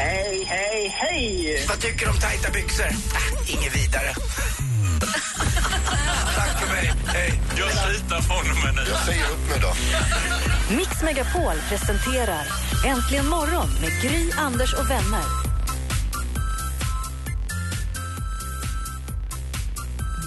Hej, hej, hej! Vad tycker du om tajta byxor? Äh, inget vidare. Tack för mig. Hej. Jag slutar från och med nu. Jag säger upp mig då. Mix Megapol presenterar Äntligen morgon med Gry, Anders och vänner.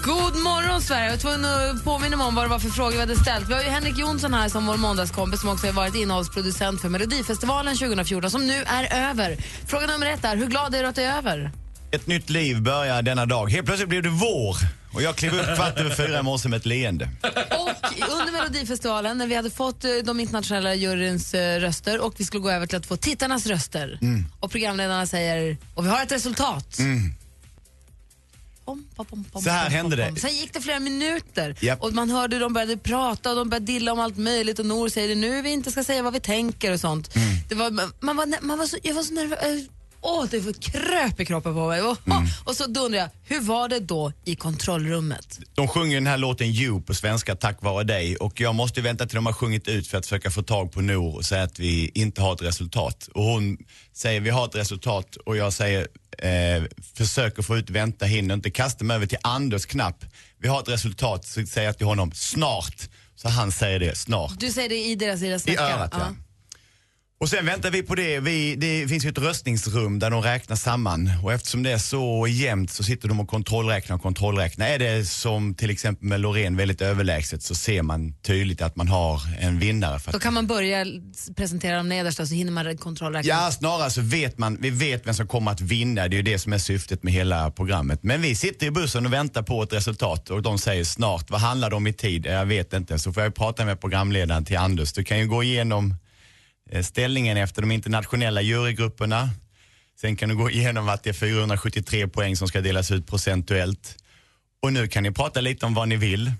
God morgon, Sverige! Jag var tvungen att påminna mig om vad det var för frågor vi hade ställt. Vi har ju Henrik Jonsson här som vår måndagskompis som också har varit innehållsproducent för Melodifestivalen 2014 som nu är över. Fråga nummer ett är, hur glad är du att det är över? Ett nytt liv börjar denna dag. Helt plötsligt blev det vår och jag klev upp kvart över fyra i morse med ett leende. Och under Melodifestivalen, när vi hade fått eh, de internationella juryns eh, röster och vi skulle gå över till att få tittarnas röster. Och programledarna säger, och vi har ett resultat. Pom, pom, pom, pom, Så här hände det. Sen gick det flera minuter Japp. och man hörde de började prata och de började dilla om allt möjligt och Nor säger nu vi inte ska säga vad vi tänker och sånt. Mm. Det var, man var, man var så, jag var så nervös. Åh, det kröp i kroppen på mig. Åh, Mm. Och så då undrar jag, hur var det då i kontrollrummet? De sjunger den här låten You på svenska tack vare dig och jag måste vänta till de har sjungit ut för att försöka få tag på Nor och säga att vi inte har ett resultat. Och hon säger vi har ett resultat och jag säger eh, försöker få ut vänta, hinner inte, kastar mig över till Anders knapp. Vi har ett resultat, så säger jag till honom snart. Så han säger det, snart. Du säger det i deras, deras I snacka? örat ja. Och sen väntar vi på det. Vi, det finns ju ett röstningsrum där de räknar samman och eftersom det är så jämnt så sitter de och kontrollräknar och kontrollräknar. Är det som till exempel med Loreen väldigt överlägset så ser man tydligt att man har en vinnare. För Då kan man börja presentera de nedersta så hinner man kontrollräkna. ja, snarare så vet man, vi vet vem som kommer att vinna. Det är ju det som är syftet med hela programmet. Men vi sitter i bussen och väntar på ett resultat och de säger snart. Vad handlar det om i tid? Jag vet inte. Så får jag prata med programledaren till Anders. Du kan ju gå igenom Eh, ställningen efter de internationella jurygrupperna. Sen kan du gå igenom att det är 473 poäng som ska delas ut procentuellt. Och nu kan ni prata lite om vad ni vill.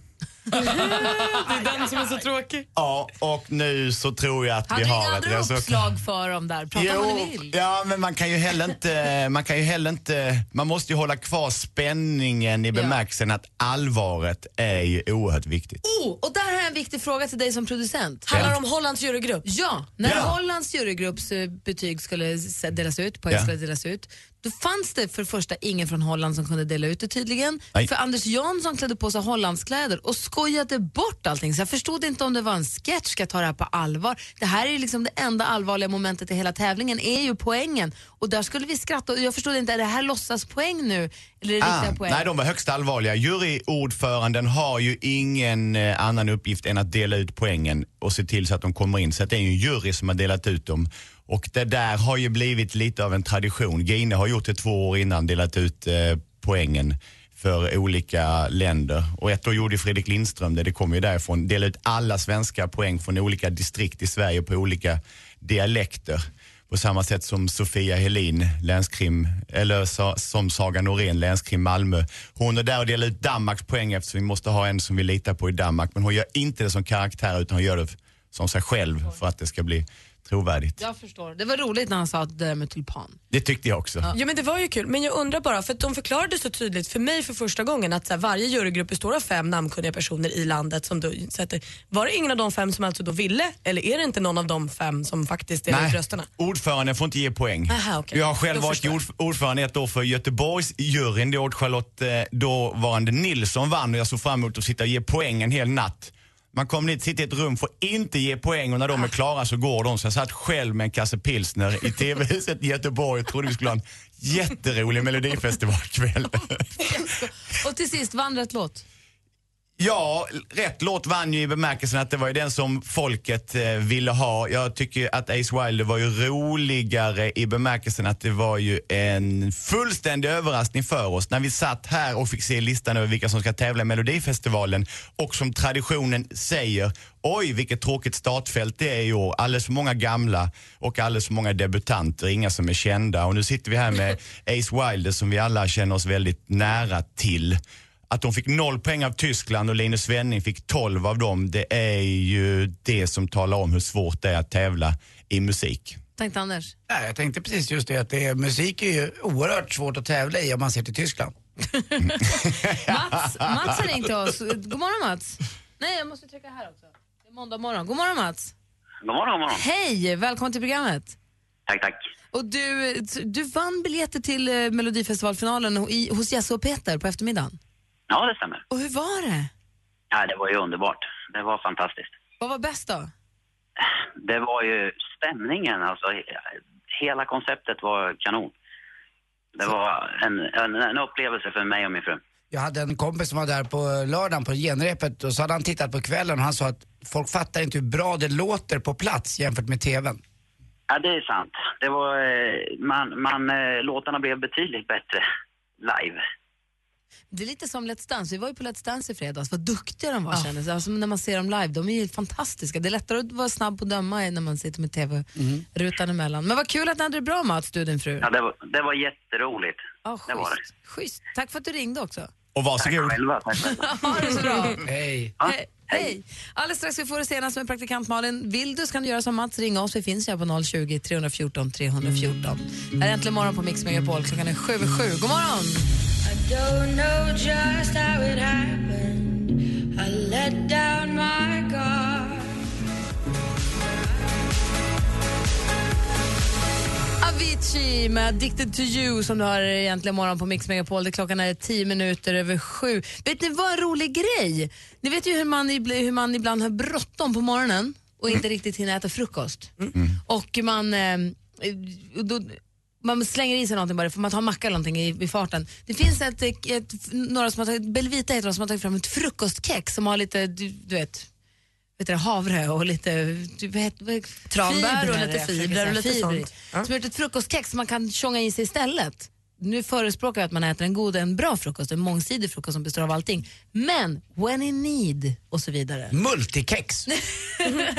Det är den som är så tråkig. Ja, och nu så tror jag att vi har ett andra resultat. uppslag för dem där? Prata vad ni vill. ja men man kan ju heller inte, man kan ju heller inte, man måste ju hålla kvar spänningen i bemärkelsen att allvaret är ju oerhört viktigt. Oh, och där har jag en viktig fråga till dig som producent. Handlar det om Hollands jurygrupp? Ja, när Ja. Hollands jurygrupps eh, betyg skulle s- delas ut, poäng Ja. skulle delas ut, då fanns det för det första ingen från Holland som kunde dela ut det tydligen. Nej. För Anders Jansson klädde på sig Hollandskläder och skojade bort allting. Så jag förstod inte om det var en sketch, ska jag ta det här på allvar? Det här är liksom det enda allvarliga momentet i hela tävlingen, är ju poängen. Och där skulle vi skratta och jag förstod inte, är det här låtsaspoäng nu? Eller är det riktiga poäng? Ah, nej, de var högst allvarliga. Juryordföranden har ju ingen eh, annan uppgift än att dela ut poängen och se till så att de kommer in. Så det är ju en jury som har delat ut dem. Och det där har ju blivit lite av en tradition. Gine har gjort det två år innan, delat ut eh, poängen för olika länder. Och ett år gjorde Fredrik Lindström det, det kommer ju därifrån. Delade ut alla svenska poäng från olika distrikt i Sverige på olika dialekter. På samma sätt som Sofia Helin, länskrim, eller sa, som Saga Norén, länskrim Malmö. Hon är där och delar ut Danmarks poäng eftersom vi måste ha en som vi litar på i Danmark. Men hon gör inte det som karaktär utan hon gör det som sig själv för att det ska bli trovärdigt. Jag förstår. Det var roligt när han sa det där med tulpan. Det tyckte jag också. Ja men det var ju kul, men jag undrar bara, för att de förklarade så tydligt för mig för första gången att så här, varje jurygrupp består av fem namnkunniga personer i landet som då sätter, var det ingen av de fem som alltså då ville eller är det inte någon av de fem som faktiskt delar ut rösterna? ordföranden får inte ge poäng. Aha, okej. Jag har själv Då varit förstår jag. ord, ordförande ett år för Göteborgsjuryn. Det året Charlotte eh, dåvarande Nilsson vann och jag såg fram emot att sitta och ge poäng en hel natt. Man kommer dit, sitter i ett rum, får inte ge poäng och när de är klara så går de. Så jag satt själv med en kasse pilsner i TV-huset i Göteborg och trodde vi skulle ha en jätterolig melodifestivalkväll. Och till sist, vandrat låt. Ja, rätt låt vann ju i bemärkelsen att det var ju den som folket eh, ville ha. Jag tycker att Ace Wilder var ju roligare i bemärkelsen att det var ju en fullständig överraskning för oss när vi satt här och fick se listan över vilka som ska tävla i Melodifestivalen och som traditionen säger Oj, vilket tråkigt startfält det är i år. Alldeles för många gamla och alldeles för många debutanter, inga som är kända. Och nu sitter vi här med Ace Wilder som vi alla känner oss väldigt nära till. Att de fick noll poäng av Tyskland och Linus Svenning fick 12 av dem, det är ju det som talar om hur svårt det är att tävla i musik. Tänkte Anders? Nej, jag tänkte precis just det att det är, musik är ju oerhört svårt att tävla i om man ser till Tyskland. Mats, Mats har ringt oss. God morgon Mats. Nej, jag måste trycka här också. Det är måndag morgon. God morgon Mats. God morgon, god morgon. Hej, välkommen till programmet. Tack, tack. Och du, du vann biljetter till eh, Melodifestivalfinalen hos Jesse och Peter på eftermiddagen. Ja, det stämmer. Och hur var det? Ja, det var ju underbart. Det var fantastiskt. Vad var bäst då? Det var ju stämningen, alltså. Hela konceptet var kanon. Det var en, en, en upplevelse för mig och min fru. Jag hade en kompis som var där på lördagen på genrepet och så hade han tittat på kvällen och han sa att folk fattar inte hur bra det låter på plats jämfört med TVn. Ja, det är sant. Det var, eh, man, man, eh, låtarna blev betydligt bättre live. Det är lite som Let's Dance. Vi var ju på Let's Dance i fredags. Vad duktiga de var kändes det. alltså, när man ser dem live. De är ju fantastiska. Det är lättare att vara snabb på att döma när man sitter med TV-rutan emellan. Men vad kul att ni hade det bra Mats, du och din fru. Ja, det var, det var jätteroligt. Ja, det var det. schysst. Tack för att du ringde också. Och varsågod. Tack själva. Tack själva. Ha det så bra. Hej. Hej. Hej. Alldeles strax vi får det senaste med praktikant Malin. Vill du så kan du göra som Mats, ringa oss. Vi finns här på 020 314 314. Här är Äntligen morgon på Mix Megapol. Klockan är sju över sju. God morgon! Don't know just how it happened. I let down my guard. Avicii med Addicted to you som du har egentligen morgon på Mix Megapol. Det klockan är tio minuter över sju. Vet ni vad en rolig grej? Ni vet ju hur man, hur man ibland har bråttom på morgonen och inte riktigt hinner äta frukost. Och man, eh, då, man slänger i sig någonting bara för man tar macka eller någonting i, i farten. Det finns ett, ett, några som har tagit, Belvita heter de, som har tagit fram ett frukostkex som har lite, du, du vet, vet du, havre och lite du vet, Tranbär och lite fibrer och lite fibrer. sånt. Ja. Som gjort ett frukostkex som man kan tjonga i sig istället. Nu förespråkar jag att man äter en god, en bra frukost, en mångsidig frukost som består av allting. Men when in need och så vidare. Multikex.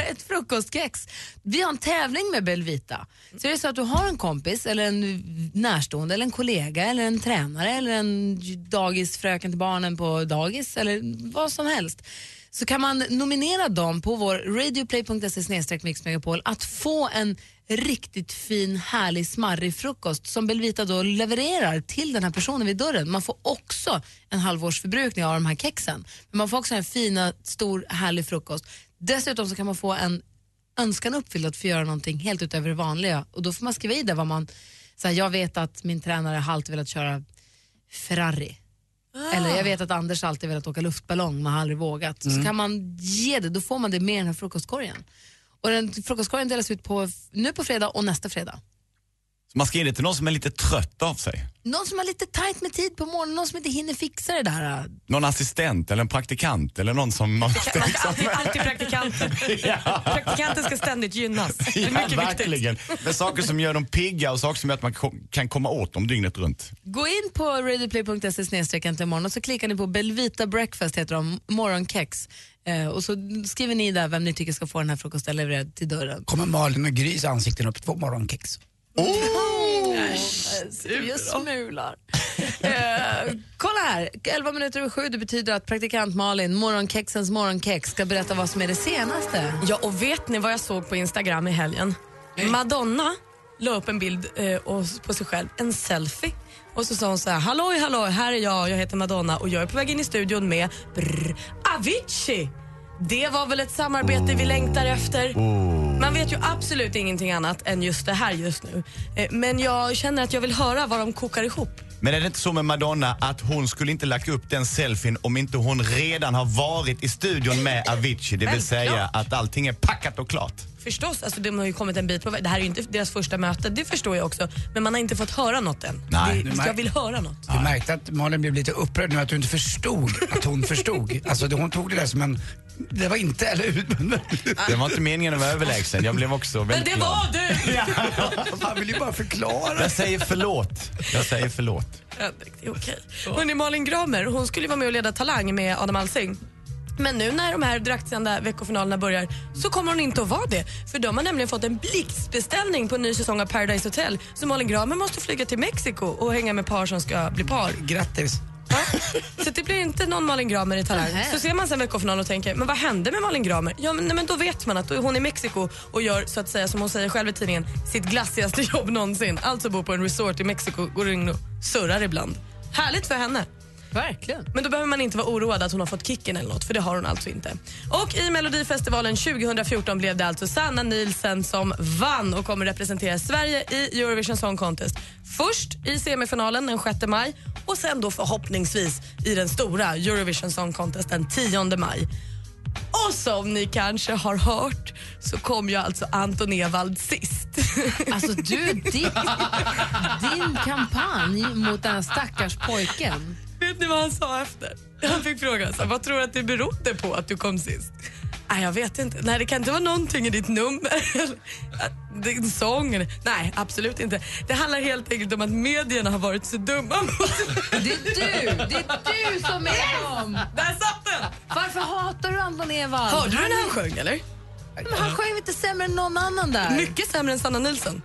ett frukostkex. Vi har en tävling med Belvita. Så är det så att du har en kompis eller en närstående eller en kollega eller en tränare eller en dagisfröken till barnen på dagis eller vad som helst så kan man nominera dem på vår radioplay.se mixmegapol att få en riktigt fin, härlig, smarrig frukost som Belvita då levererar till den här personen vid dörren. Man får också en halvårsförbrukning av de här kexen. Men man får också en fina, stor, härlig frukost. Dessutom så kan man få en önskan uppfylld att få göra någonting helt utöver det vanliga och då får man skriva i det vad man, så här, jag vet att min tränare har alltid velat köra Ferrari. Eller jag vet att Anders alltid velat åka luftballong men har aldrig vågat. Så kan man ge det, då får man det med den här frukostkorgen. Och den frukostkorgen delas ut på, nu på fredag och nästa fredag. Så man ska ge det till någon som är lite trött av sig. Någon som har lite tajt med tid på morgonen, någon som inte hinner fixa det där. Någon assistent eller en praktikant eller någon som måste... Alltid, alltid praktikanten. Praktikanten ska ständigt gynnas. Det är Ja, mycket viktigt. verkligen. Med saker som gör dem pigga och saker som gör att man kan komma åt dem dygnet runt. Gå in på radioplay.se snedstreck äntligen morgon och så klickar ni på Belvita Breakfast heter de, morgonkex. Eh, och så skriver ni där vem ni tycker ska få den här frukosten levererad till dörren. Kommer Malin och Grys ansikten upp två morgonkex. Jag smular. eh, kolla här, 11 minuter över sju. Det betyder att praktikant Malin, morgonkexens morgonkex, ska berätta vad som är det senaste. Ja, och vet ni vad jag såg på Instagram i helgen? Madonna la upp en bild eh, och, på sig själv, en selfie. Och så sa hon så här, halloj halloj, här är jag, jag heter Madonna och jag är på väg in i studion med brr, Avicii. Det var väl ett samarbete vi längtar efter. Man vet ju absolut ingenting annat än just det här just nu. Eh, Men jag känner att jag vill höra vad de kokar ihop. Men är det inte så med Madonna att hon skulle inte lagt upp den selfien om inte hon redan har varit i studion med Avicii? Det vill säga att allting är packat och klart. Förstås, alltså, de har ju kommit en bit på väg. Det här är ju inte deras första möte, det förstår jag också. Men man har inte fått höra något än. Nej. Det, jag vill höra något. Du märkte att Malin blev lite upprörd nu att du inte förstod att hon förstod. Alltså hon tog det där som en... Det var inte, eller hur? Det var inte meningen att vara överlägsen. Jag blev också väldigt det glad. var du! Han vill ju bara förklara. Jag säger förlåt. Jag säger förlåt. Ja, det är okej. Hörrni, Malin Gramer, hon skulle ju vara med och leda Talang med Adam Alsing. Men nu när de här direktsända veckofinalerna börjar så kommer hon inte att vara det. För de har nämligen fått en blixtbeställning på en ny säsong av Paradise Hotel. Så Malin Gramer måste flyga till Mexiko och hänga med par som ska bli par. Grattis. Så det blir inte någon Malin Gramer i Talang. Så ser man sen veckofinalen och tänker, men vad hände med Malin Gramer? Ja, men, nej, men då vet man att då är hon i Mexiko och gör, så att säga, som hon säger själv i tidningen, sitt glassigaste jobb någonsin. Alltså bor på en resort i Mexiko, går in och surrar ibland. Härligt för henne. Verkligen. Men då behöver man inte vara oroad att hon har fått kicken eller något, för det har hon alltså inte. Och i Melodifestivalen 2014 blev det alltså Sanna Nielsen som vann och kommer representera Sverige i Eurovision Song Contest. Först i semifinalen den 6 maj och sen då förhoppningsvis i den stora Eurovision Song Contest den 10 maj. Och som ni kanske har hört så kom ju alltså Anton Ewald sist. Alltså du, din, din kampanj mot den här stackars pojken. Vet ni vad han sa efter? Han fick frågan så här, vad tror du att det berodde på att du kom sist? Nej, jag vet inte. Nej, det kan inte vara någonting i ditt nummer. Din sång. Nej, absolut inte. Det handlar helt enkelt om att medierna har varit så dumma mot Det är du! Det är du som är dem! Där satt den! Varför hatar du Anton Ewald? Hörde du när han sjöng eller? Men han sjöng inte sämre än någon annan där. Mycket sämre än Sanna Nilsson.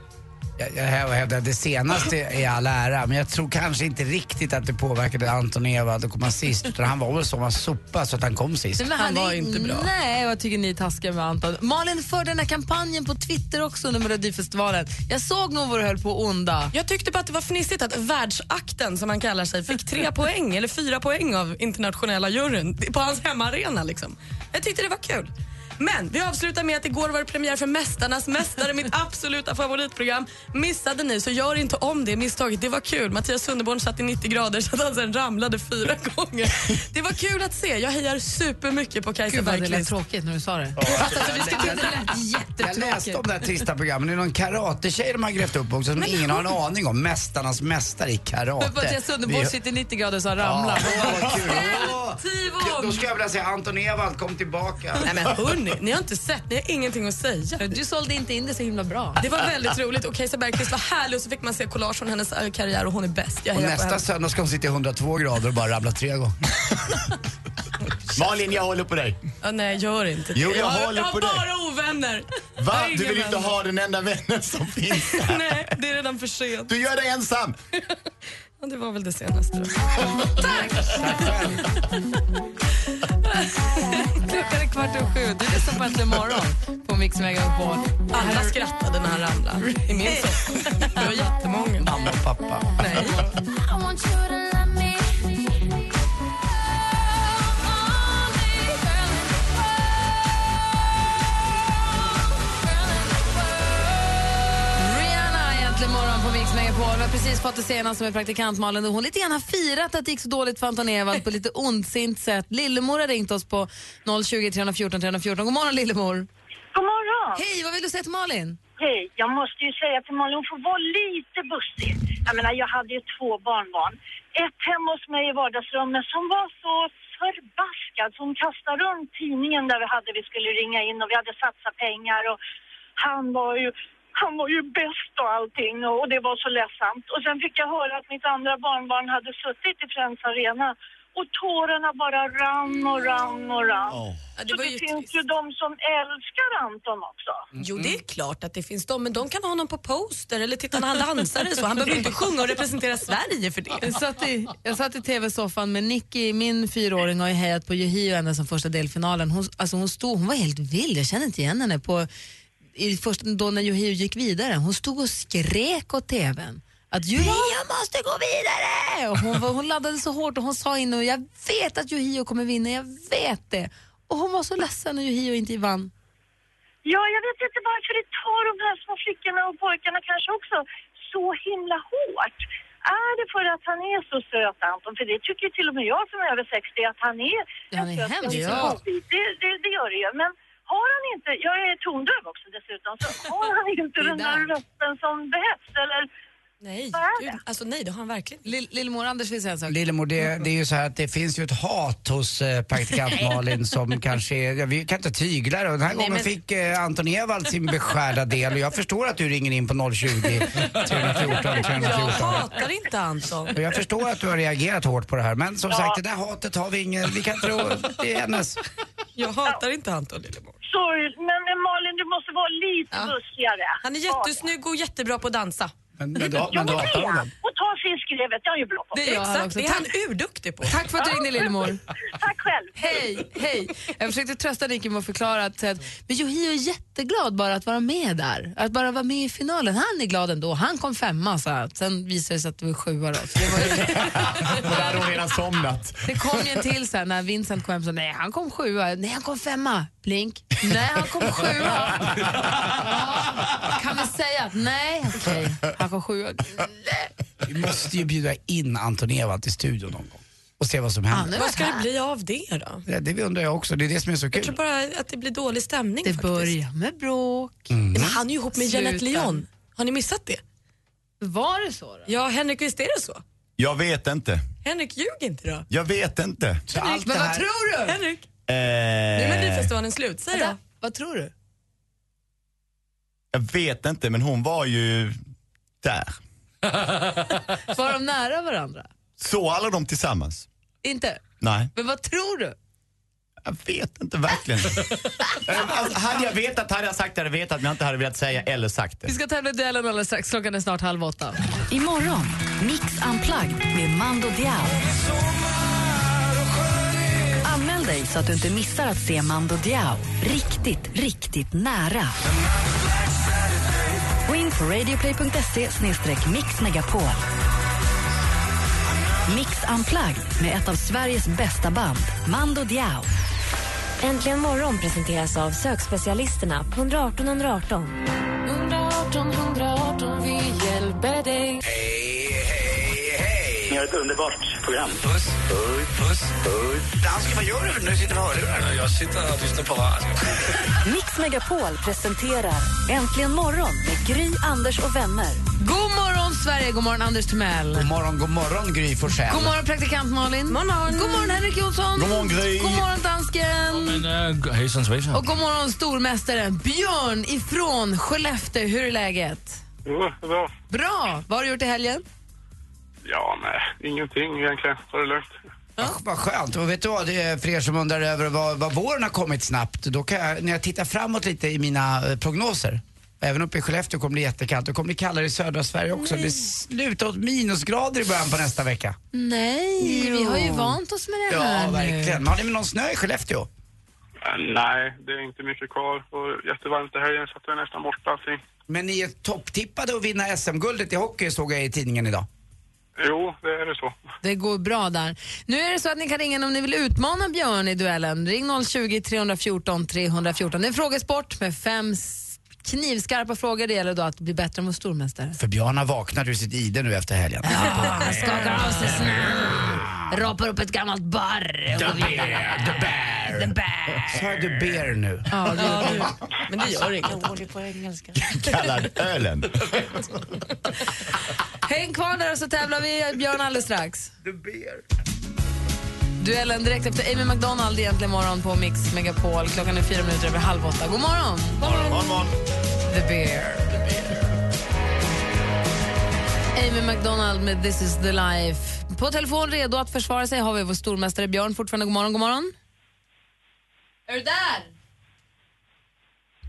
Jag, hävdar att det senaste är all ära, men jag tror kanske inte riktigt att det påverkade Anton Ewald att komma sist. Utan han var väl så man sopa så att han kom sist. Men Han var är- inte bra. Nej, jag tycker ni är taskiga med Anton. Malin förde den här kampanjen på Twitter också under Melodifestivalen. Jag såg nog vad du höll på onda. Jag tyckte bara att det var fnissigt att världsakten, som han kallar sig, fick tre poäng eller fyra poäng av internationella juryn på hans hemmaarena. Liksom. Jag tyckte det var kul. Men vi avslutar med att igår var det premiär för Mästarnas mästare, mitt absoluta favoritprogram. Missade ni så gör inte om det misstaget. Det var kul. Mattias Sunderborn satt i 90 grader så att han sen ramlade fyra gånger. Det var kul att se. Jag hejar supermycket på Kajsa Gud vad det lät tråkigt när du sa det. Alltså, vi ska Det lät Jag läste jättetråkigt. om det här trista programmet. Det är någon karatetjej de har grävt upp också som ingen har en aning om. Mästarnas mästare i karate. Men Mattias Sunderborn Vi- sitter i 90 grader så han Ja, ramlar. vad kul. Tivon! Då skulle jag vilja säga Anton Ewald, kom tillbaka. Nej men hörni, ni har inte sett, ni har ingenting att säga. Du sålde inte in det så himla bra. Det var väldigt roligt och Kajsa Bergqvist var härlig och så fick man se collage från hennes äh, karriär och hon är bäst. Jag Och nästa söndag ska hon sitta i 102 grader och bara ramla tre gånger. Malin, jag håller på dig. Ja, nej, gör inte det. Jo, jag har, håller jag har på dig. bara ovänner. Jag Va? har Du vill inte ha den enda vännen som finns. Nej, det är redan för sent. Du gör dig ensam. Ja, det var väl det senaste. då. Klockan är kvart över sju. Du lyssnar på Äntligen morgon på Mix Megapol. Alla skrattade när han ramlade i min soffa. Det var jättemånga. Mamma och pappa. Nej. På. Vi har precis fått det senaste med praktikant Malin och hon lite grann har firat att det gick så dåligt för Anton Ewald på lite ondsint sätt. Lillemor har ringt oss på 020 314 314. God morgon Lillemor. God morgon! Hej, vad vill du säga till Malin? Hej, jag måste ju säga till Malin, hon får vara lite bussig. Jag menar, jag hade ju två barnbarn. Ett hemma hos mig i vardagsrummet som var så förbaskad så hon kastade runt tidningen där vi hade, vi skulle ringa in och vi hade satsat pengar och han var ju han var ju bäst och allting och, det var så ledsamt. Och sen fick jag höra att mitt andra barnbarn hade suttit i Friends Arena och tårarna bara rann och rann och rann. Det så var det ju finns ju de som älskar Anton också. Jo, det är klart att det finns de, men de kan ha honom på poster eller titta när han dansar eller så. Han behöver inte sjunga och representera Sverige för det. Jag satt i, jag satt i tv-soffan med Nicky, min fyraåring har ju hejat på och henne som första delfinalen. Hon, alltså hon, stod, hon var helt vild, jag kände inte igen henne på, i först, då när Juhi gick vidare. Hon stod och skrek åt tvn att Juhio måste gå vidare! Och hon, hon laddade så hårt och hon sa in och jag vet att Juhio kommer vinna, jag vet det. Och hon var så ledsen när Juhio inte vann. Ja, jag vet inte varför det tar de här små flickorna och pojkarna kanske också så himla hårt. Är det för att han är så söt, Anton? För det tycker till och med jag som är över 60 att han är Ja, han är söt hemskt godbit. Det, det, det gör det ju. Men har han inte, jag är tondöv också dessutom, så har han inte den där rösten som behövs eller Nej, vad är gud, det? alltså nej det har han verkligen. Lill- Lillemor Anders vill säga en sak. Lillemor, det, det är ju så här att det finns ju ett hat hos eh, praktikant Malin som kanske är, ja, vi kan inte tygla det. Den här Nej, gången men- fick eh, Anton Ewald sin beskärda del och jag förstår att du ringer in på 020 314 Jag 314. hatar inte Anton. Jag förstår att du har reagerat hårt på det här men som sagt det där hatet har vi ingen, vi kan tro det är hennes. Jag hatar inte Anton Lillemor. Sorry, men Malin du måste vara lite bussigare. Han är jättesnygg och jättebra på att dansa. Men, men, Ja, men du hatar honom. Och ta fiskrevet, det är han ju bra på. Det gör han Exakt, också. det är Tack, han urduktig på. tack för att du ringde Lillemor. Tack själv. Hej, hej. Jag försökte trösta Nicky med att förklara att, att men Yohio är jätteglad bara att vara med där. Att bara vara med i finalen. Han är glad ändå. Han kom femma så att, sen visade det sig att det var sjua då. Så det, var ju, Och där hade hon redan somnat. det kom ju en till sen när Vincent kom hem så nej han kom sjua, nej han kom femma. Blink, nej han kom sjua. Ja, kan vi säga att nej, okej, han kom sjua. Vi måste ju bjuda in Anton Ewald till studion någon gång och se vad som händer. Vad ska det bli av det då? Det, det undrar jag också, det är det som är så Jag tror kul. bara att det blir dålig stämning Det faktiskt. börjar med bråk. Men han är ju ihop med Sluta. Jeanette Leon. Har ni missat det? Var det så då? Ja, Henrik, visst är det så? Jag vet inte. Henrik, ljug inte då. Jag vet inte. Allt Men vad tror du? Henrik, Eh, nu är Melodifestivalen slut. Säg då. Vad tror du? jag vet inte, men hon var ju där. Var de nära varandra? Så alla de tillsammans? Inte? Nej. Men vad tror du? Jag vet inte verkligen. alltså, hade jag vetat hade jag sagt att jag vetat, men jag inte hade velat säga eller sagt Vi det. ska tävla i duellen alldeles strax. Klockan är snart halv åtta. Imorgon, Mix Unplugged med Mando Diao. Anmäl dig så att du inte missar att se Mando Diao riktigt, riktigt nära. Gå in på radioplay.se mixmegapol. Mix Unplugged med ett av Sveriges bästa band, Mando Diao. Äntligen morgon presenteras av sökspecialisterna på 118 118. 118 118, vi hjälper dig. Har ett underbart program. Puss, puss, puss, puss. Dansken, vad gör du du sitter med hörlurarna? Jag sitter och lyssnar på radio. Mix Megapol presenterar Äntligen morgon med Gry, Anders och vänner. God morgon Sverige, god morgon Anders Timell. God morgon, god morgon Gry Forssell. God morgon praktikant Malin. morgon. God morgon Henrik Jonsson. God morgon, Gry. God morgon dansken. Men uh, hejsan svejsan. Och god morgon stormästaren Björn ifrån Skellefteå. Hur är läget? Jo, bra. Bra. Vad har du gjort i helgen? Ja, nej, ingenting egentligen. Ta det lugnt. Ach, vad skönt. Och vet du vad, det är för er som undrar över vad, vad våren har kommit snabbt, då kan jag, när jag tittar framåt lite i mina eh, prognoser, även uppe i Skellefteå kommer det jättekallt, det kommer bli kallare i södra Sverige också. Det slutar åt minusgrader i början på nästa vecka. Nej, vi har ju vant oss med det här Ja, verkligen. Har ni någon snö i Skellefteå? Eh, Nej, det är inte mycket kvar. Och jättevarmt i helgen så att det är nästan borta allting. Men ni är topptippade att vinna SM-guldet i hockey såg jag i tidningen idag. Jo, det är det så. Det går bra där. Nu är det så att ni kan ringa om ni vill utmana Björn i duellen. Ring 020 314 314. Det är frågesport med fem knivskarpa frågor. Det gäller då att bli bättre mot stormästare. För Björn har vaknat ur sitt ide nu efter helgen. Han skakar av sig snö, rapar upp ett gammalt barr. The bear, the bear. The bear. Sa jag the bear nu? Ja, det gjorde du. Men det gör inget. Jag håller på engelska. Kallad ölen. Häng kvar där så tävlar vi Björn alldeles strax. Duellen direkt efter Amy McDonald egentligen morgon på Mix Megapol. Klockan är fyra minuter över halv åtta. God morgon! Morgon, morgon. The Bear. Amy McDonald med This is the life. På telefon redo att försvara sig har vi vår stormästare Björn. Fortfarande god morgon, god morgon. Är du där?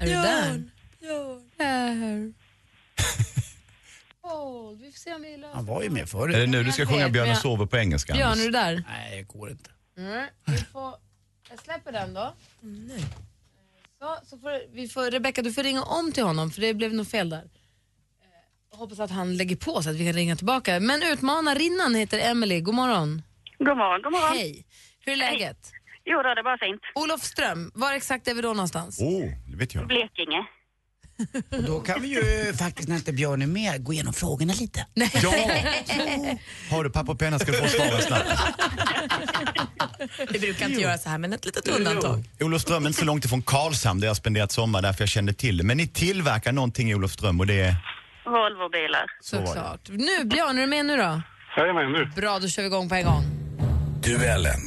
Är du där? Där. Åh, vi får se om vi löser Han var ju med förr. Är det nu du ska sjunga vet, men jag- sover på engelska? Björn, är Anders? du där? Nej, det går inte. Mm. Vi får, jag släpper den då. Nej. Så, så får, vi får, Rebecka, du får ringa om till honom för det blev nog fel där. Eh, hoppas att han lägger på så att vi kan ringa tillbaka. Men utmanarinnan heter Emily. God morgon. God morgon, god morgon. Hej. Hur är läget? Jo då, det är bara fint. Olof Ström, var exakt är vi då någonstans? Oh, det vet jag. Blekinge. Och då kan vi ju faktiskt när inte Björn är med gå igenom frågorna lite. Ja! Har du papper och penna ska du få svaren snabbt. Vi brukar inte göra så här, men ett litet undantag. Olofström är inte så långt ifrån Karlshamn där jag har spenderat sommar därför jag kände till det. Men ni tillverkar någonting i Olofström och det är... Volvobilar. Var. Såklart. Nu, Björn, är du med nu då? Jajamän, nu. Bra, då kör vi igång på en gång. Duellen.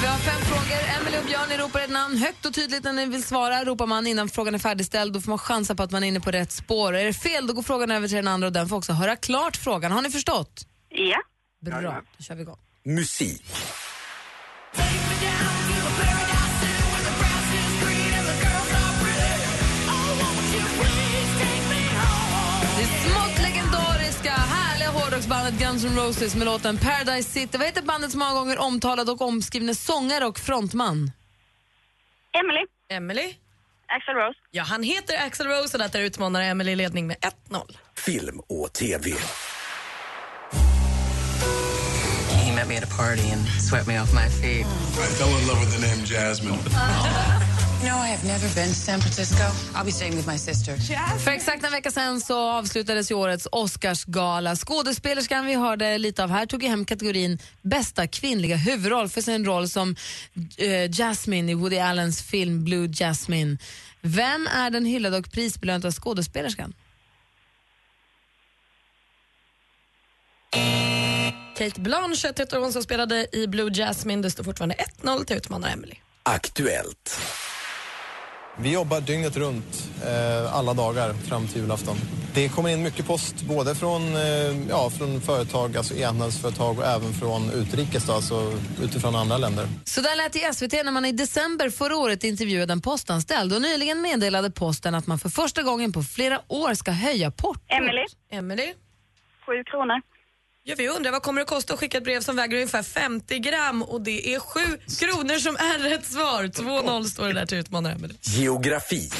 Vi har fem frågor. Emelie och Björn ni ropar ett namn högt och tydligt när ni vill svara. Ropar man innan frågan är färdigställd då får man chansa på att man är inne på rätt spår. Är det fel då går frågan över till den andra och den får också höra klart frågan. Har ni förstått? Ja. Bra, då kör vi igång. Musik. Hårdrocksbandet Guns N' Roses med låten Paradise City. Vad heter bandet som många gånger omtalad och omskrivne sångare och frontman? Emily. Emily? Axel Rose. Ja, han heter Axel Rose och detta utmanar Emily ledning med 1-0. Film och TV. He met me at a party and swept me off my feet. I fell in love with the name Jasmine. Know, I have never been to San Francisco. I'll be staying with my sister. För exakt en vecka sedan så avslutades ju årets Oscarsgala. Skådespelerskan vi hörde lite av här tog ju hem kategorin bästa kvinnliga huvudroll för sin roll som eh, Jasmine i Woody Allens film Blue Jasmine. Vem är den hyllade och prisbelönta skådespelerskan? Kate Blanchett heter hon som spelade i Blue Jasmine. Det står fortfarande 1-0 till utmanare Emily. Aktuellt. Vi jobbar dygnet runt, eh, alla dagar fram till julafton. Det kommer in mycket post, både från, eh, ja, från företag, alltså e-handelsföretag och även från utrikes, då, alltså utifrån andra länder. Så där lät det i SVT när man i december förra året intervjuade en postanställd och nyligen meddelade posten att man för första gången på flera år ska höja portot. Emily. Emily? Sju kronor. Ja, vi undrar vad kommer det kosta att skicka ett brev som väger ungefär 50 gram och det är 7 kronor som är rätt svar. 2-0 står det där till utmanare Emily. Geografi.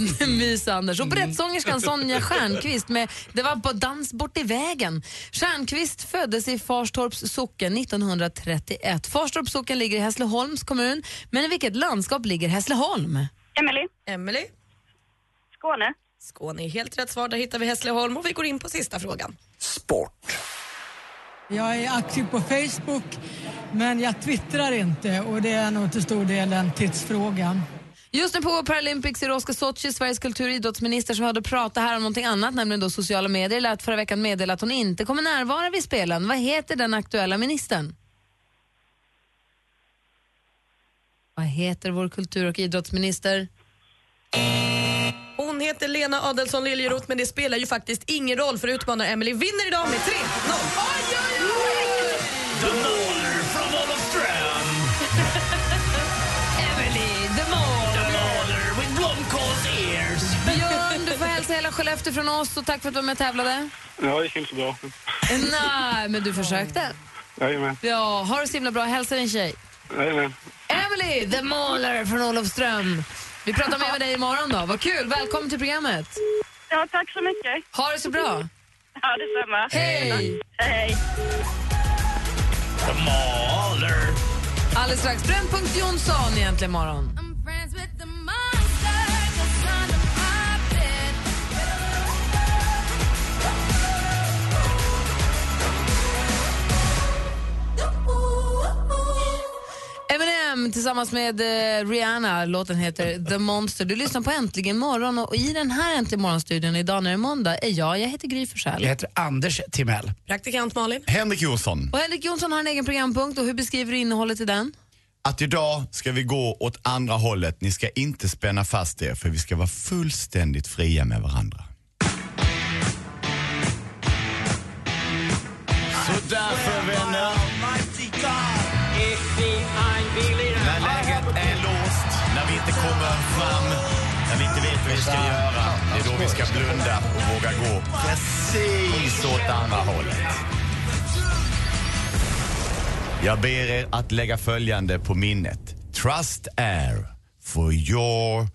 Niklas Mys Anders. Och berättsångerskan Sonja Stjernqvist med Det var på dans bort i vägen. Stjernqvist föddes i Farstorps socken 1931. Farstorps socken ligger i Hässleholms kommun. Men i vilket landskap ligger Hässleholm? Emily. Emily? Skåne. Skåne är helt rätt svar. Där hittar vi Hässleholm och vi går in på sista frågan. Sport. Jag är aktiv på Facebook, men jag twittrar inte och det är nog till stor del en tidsfråga. Just nu pågår Paralympics i Roska Sochi. Sveriges kultur och idrottsminister som hade pratat här om någonting annat, nämligen då sociala medier, lät förra veckan meddela att hon inte kommer närvara vid spelen. Vad heter den aktuella ministern? Vad heter vår kultur och idrottsminister? Hon heter Lena Adelsson Liljeroth men det spelar ju faktiskt ingen roll för utmanare Emily vinner idag med 3-0. Skellefteå från oss och tack för att du var med och tävlade. Ja, det gick inte så bra. Nej, men du försökte. Jajamän. Ja, ha det så himla bra. Hälsa din tjej. Jajamän. Emily, the Mauler från Olofström. Vi pratar mer med dig imorgon då. Vad kul. Välkommen till programmet. Ja, tack så mycket. Ha det så bra. Ja, detsamma. Hej! Hej. The Mauler. Alldeles strax Brännpunkt Jonsson egentligen imorgon. Eminem tillsammans med eh, Rihanna. Låten heter The Monster. Du lyssnar på Äntligen morgon och i den här Äntligen morgonstudion idag när det är måndag är jag, jag heter Gry Forssell. Jag heter Anders Timell. Praktikant Malin. Henrik Jonsson. Och Henrik Jonsson har en egen programpunkt och hur beskriver du innehållet i den? Att idag ska vi gå åt andra hållet. Ni ska inte spänna fast er för vi ska vara fullständigt fria med varandra. Så därför vi ska göra, det är då vi ska blunda och våga gå precis åt andra hållet. Jag ber er att lägga följande på minnet. Trust air for your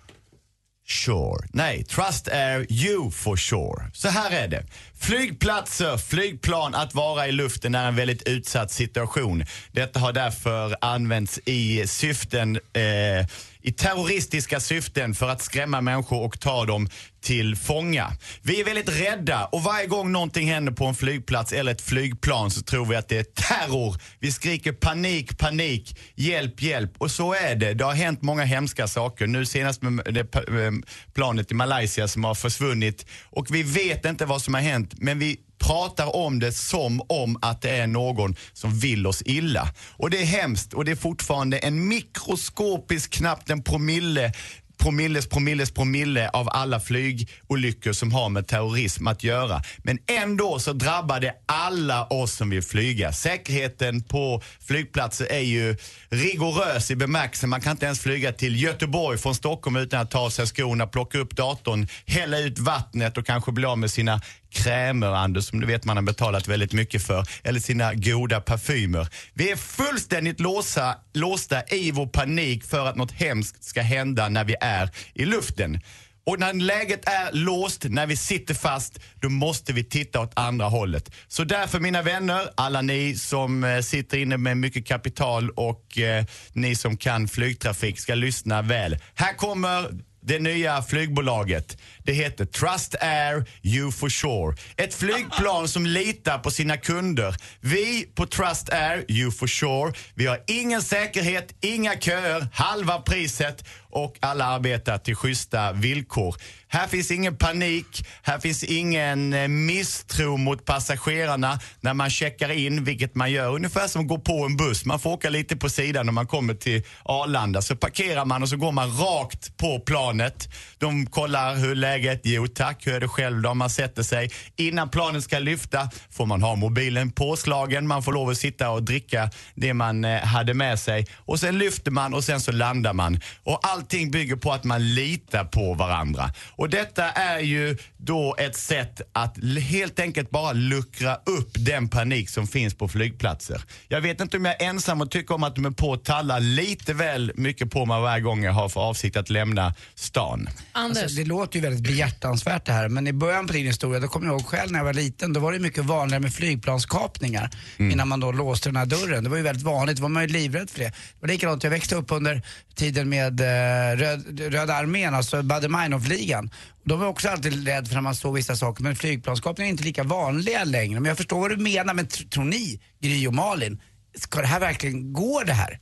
sure. Nej, trust air you for sure. Så här är det. Flygplatser, flygplan, att vara i luften är en väldigt utsatt situation. Detta har därför använts i syften eh, i terroristiska syften för att skrämma människor och ta dem till fånga. Vi är väldigt rädda och varje gång någonting händer på en flygplats eller ett flygplan så tror vi att det är terror. Vi skriker panik, panik, hjälp, hjälp. Och så är det. Det har hänt många hemska saker. Nu senast med det eh, planet i Malaysia som har försvunnit. Och vi vet inte vad som har hänt men vi pratar om det som om att det är någon som vill oss illa. Och det är hemskt och det är fortfarande en mikroskopisk, knappt en promille promilles, promilles, promille av alla flygolyckor som har med terrorism att göra. Men ändå så drabbar det alla oss som vill flyga. Säkerheten på flygplatser är ju rigorös i bemärkelsen. Man kan inte ens flyga till Göteborg från Stockholm utan att ta av sig skorna, plocka upp datorn, hälla ut vattnet och kanske bli av med sina krämer, Anders, som du vet man har betalat väldigt mycket för, eller sina goda parfymer. Vi är fullständigt låsa, låsta i vår panik för att något hemskt ska hända när vi är i luften. Och när läget är låst, när vi sitter fast, då måste vi titta åt andra hållet. Så därför mina vänner, alla ni som eh, sitter inne med mycket kapital och eh, ni som kan flygtrafik ska lyssna väl. Här kommer det nya flygbolaget. Det heter Trust Air You for Sure. Ett flygplan som litar på sina kunder. Vi på Trust Air You for Sure, vi har ingen säkerhet, inga köer, halva priset och alla arbetar till schyssta villkor. Här finns ingen panik, här finns ingen eh, misstro mot passagerarna när man checkar in, vilket man gör ungefär som att gå på en buss. Man får åka lite på sidan när man kommer till Arlanda. Så parkerar man och så går man rakt på planet. De kollar hur läget, jo tack, hur är det själv då? Man sätter sig. Innan planet ska lyfta får man ha mobilen påslagen, man får lov att sitta och dricka det man eh, hade med sig. Och sen lyfter man och sen så landar man. Och allting bygger på att man litar på varandra. Och detta är ju då ett sätt att helt enkelt bara luckra upp den panik som finns på flygplatser. Jag vet inte om jag är ensam och tycker om att de är på och tallar lite väl mycket på mig varje gång jag har för avsikt att lämna stan. Anders. Alltså, det låter ju väldigt behjärtansvärt det här men i början på din historia, då kommer jag ihåg själv när jag var liten, då var det mycket vanligare med flygplanskapningar innan man då låste den här dörren. Det var ju väldigt vanligt, då var man ju livrädd för det. Det var likadant, jag växte upp under tiden med eh, Röd, Röda armén, alltså Baader-Meinhof-ligan. De var också alltid rädda för när man såg vissa saker, men flygplanskapningar är inte lika vanliga längre. Men jag förstår vad du menar, men tr- tror ni, Gry och Malin, ska det här verkligen gå det här?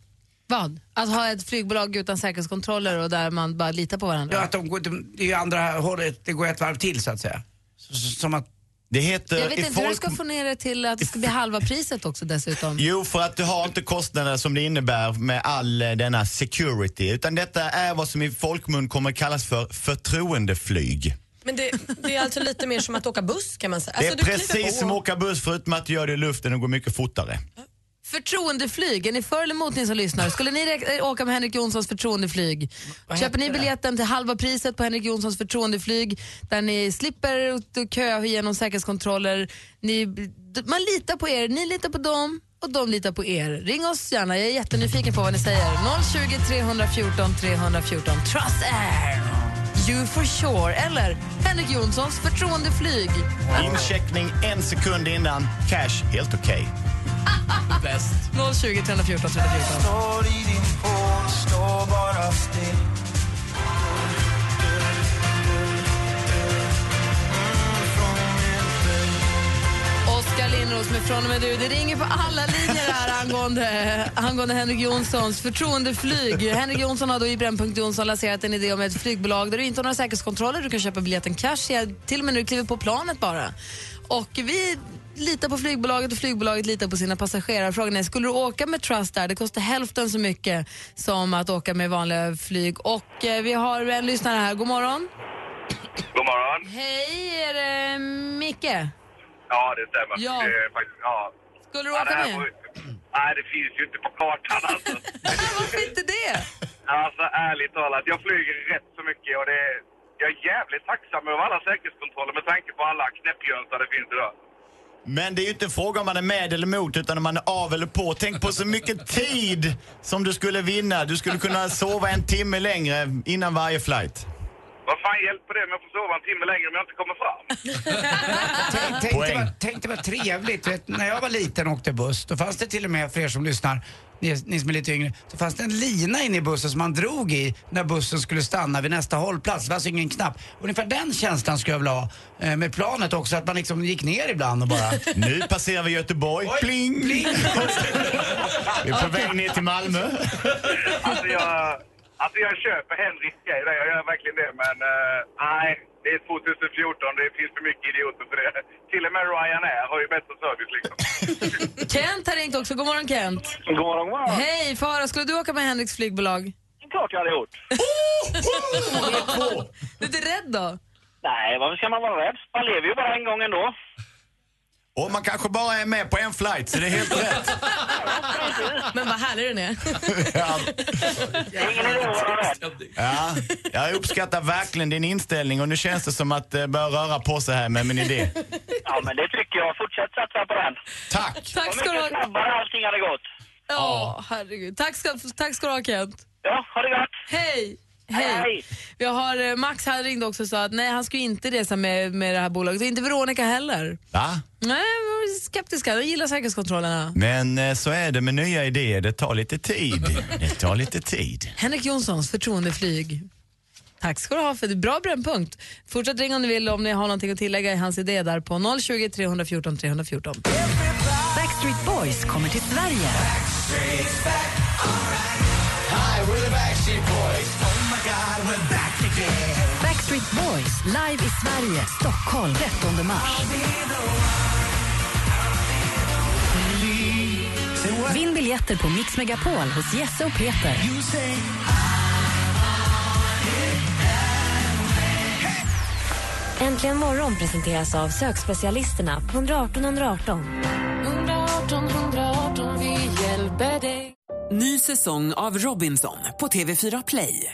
Vad? Att ha ett flygbolag utan säkerhetskontroller och där man bara litar på varandra? Ja, att de går, de, det är andra hållet, det går ett varv till så att säga. Så- Som att... Det heter Jag vet inte hur du folk- ska få ner det till att det ska bli halva priset också dessutom. Jo, för att du har inte kostnader som det innebär med all eh, denna security. Utan detta är vad som i folkmun kommer kallas för förtroendeflyg. Men det, det är alltså lite mer som att åka buss kan man säga. Det är Alltså, precis på. som att åka buss förutom att du gör det i luften och går mycket fortare. Förtroendeflyg, är ni för eller emot ni som lyssnar? Skulle ni äh, åka med Henrik Jonssons förtroendeflyg? Köper ni biljetten till halva priset på Henrik Jonssons förtroendeflyg där ni slipper att kö genom säkerhetskontroller. Ni, man litar på er, ni litar på dem och de litar på er. Ring oss gärna, jag är jättenyfiken på vad ni säger. 020 314 314. Trust Air, You for sure. Eller Henrik Jonssons förtroendeflyg. Incheckning en sekund innan, cash helt okej. Bäst. 020 314 314. Står i din pool, står bara still Oskar Lindros med Från och med du. Det ringer på alla linjer här angående, angående Henrik Jonssons förtroendeflyg. Henrik Jonsson har då i Brännpunkt Jonsson lanserat en idé om ett flygbolag där du inte har några säkerhetskontroller. Du kan köpa biljetten cash, till och med när du kliver på planet bara. Och vi litar på flygbolaget och flygbolaget litar på sina passagerare. Frågan är, skulle du åka med Trust där? Det kostar hälften så mycket som att åka med vanliga flyg. Och eh, vi har en lyssnare här. God morgon. God morgon. Hej, är det Micke? Ja, det stämmer. Ja. Det är faktiskt, ja. Skulle du Ja, åka med? var Nej, det finns ju inte på kartan alltså. Varför inte det? Alltså ärligt talat, jag flyger rätt så mycket och det jag är jävligt tacksam över alla säkerhetskontroller med tanke på alla knäppjönsar det finns idag. Men det är ju inte fråga om man är med eller emot utan om man är av eller på. Tänk på så mycket tid som du skulle vinna. Du skulle kunna sova en timme längre innan varje flight. Vad fan hjälper det om jag får sova en timme längre om jag inte kommer fram? Tänk, tänk, det var, tänk det var trevligt. Vet, när jag var liten och åkte buss, då fanns det till och med, för er som lyssnar, ni, ni som är lite yngre, så fanns det en lina inne i bussen som man drog i när bussen skulle stanna vid nästa hållplats. Det var alltså ingen knapp. Ungefär den känslan skulle jag vilja ha eh, med planet också, att man liksom gick ner ibland och bara... Nu passerar vi Göteborg. Pling! Pling! Vi är på väg ner till Malmö. Alltså jag, alltså jag köper Henriks grej där, jag gör verkligen det. Men eh, nej, det är 2014, det finns för mycket idioter för det. Till och med Ryanair har ju bättre service liksom. Kent har ringt också. God morgon Kent. God morgon, god morgon. Hej, Fara, skulle du åka med Henriks flygbolag? Klart jag hade gjort. Du är inte rädd då? Nej, varför ska man vara rädd? Man lever ju bara en gång ändå. Och man kanske bara är med på en flight, så det är helt rätt. Men vad härlig den är. Ja. Ja, jag uppskattar verkligen din inställning och nu känns det som att det börjar röra på sig här med min idé. Ja, men det tycker jag. Fortsätt satsa på den. Tack! Tack ska du ha. snabbare allting hade gått. Ja, herregud. Tack ska, tack ska du ha Kent. Ja, ha det gott. Hej! Hej! Vi har eh, Max här ringde också och sa att nej, han ju inte resa med, med det här bolaget. Och inte Veronica heller. Va? Nej, vi var skeptiska. De gillar säkerhetskontrollerna. Men eh, så är det med nya idéer, det tar lite tid. Det tar lite tid. Henrik Jonssons förtroendeflyg. Tack ska du ha för det. Bra brännpunkt. Fortsätt ringa om du vill om ni har någonting att tillägga i hans idé där på 020 314 314. Backstreet Boys kommer till Sverige. Backstreet Boys live i Sverige, Stockholm 13 mars. Vinn biljetter på Mix Megapol hos Jesse och Peter. Äntligen morgon presenteras av sökspecialisterna på 118 118. 118 118, vi hjälper dig. Ny säsong av Robinson på TV4 Play.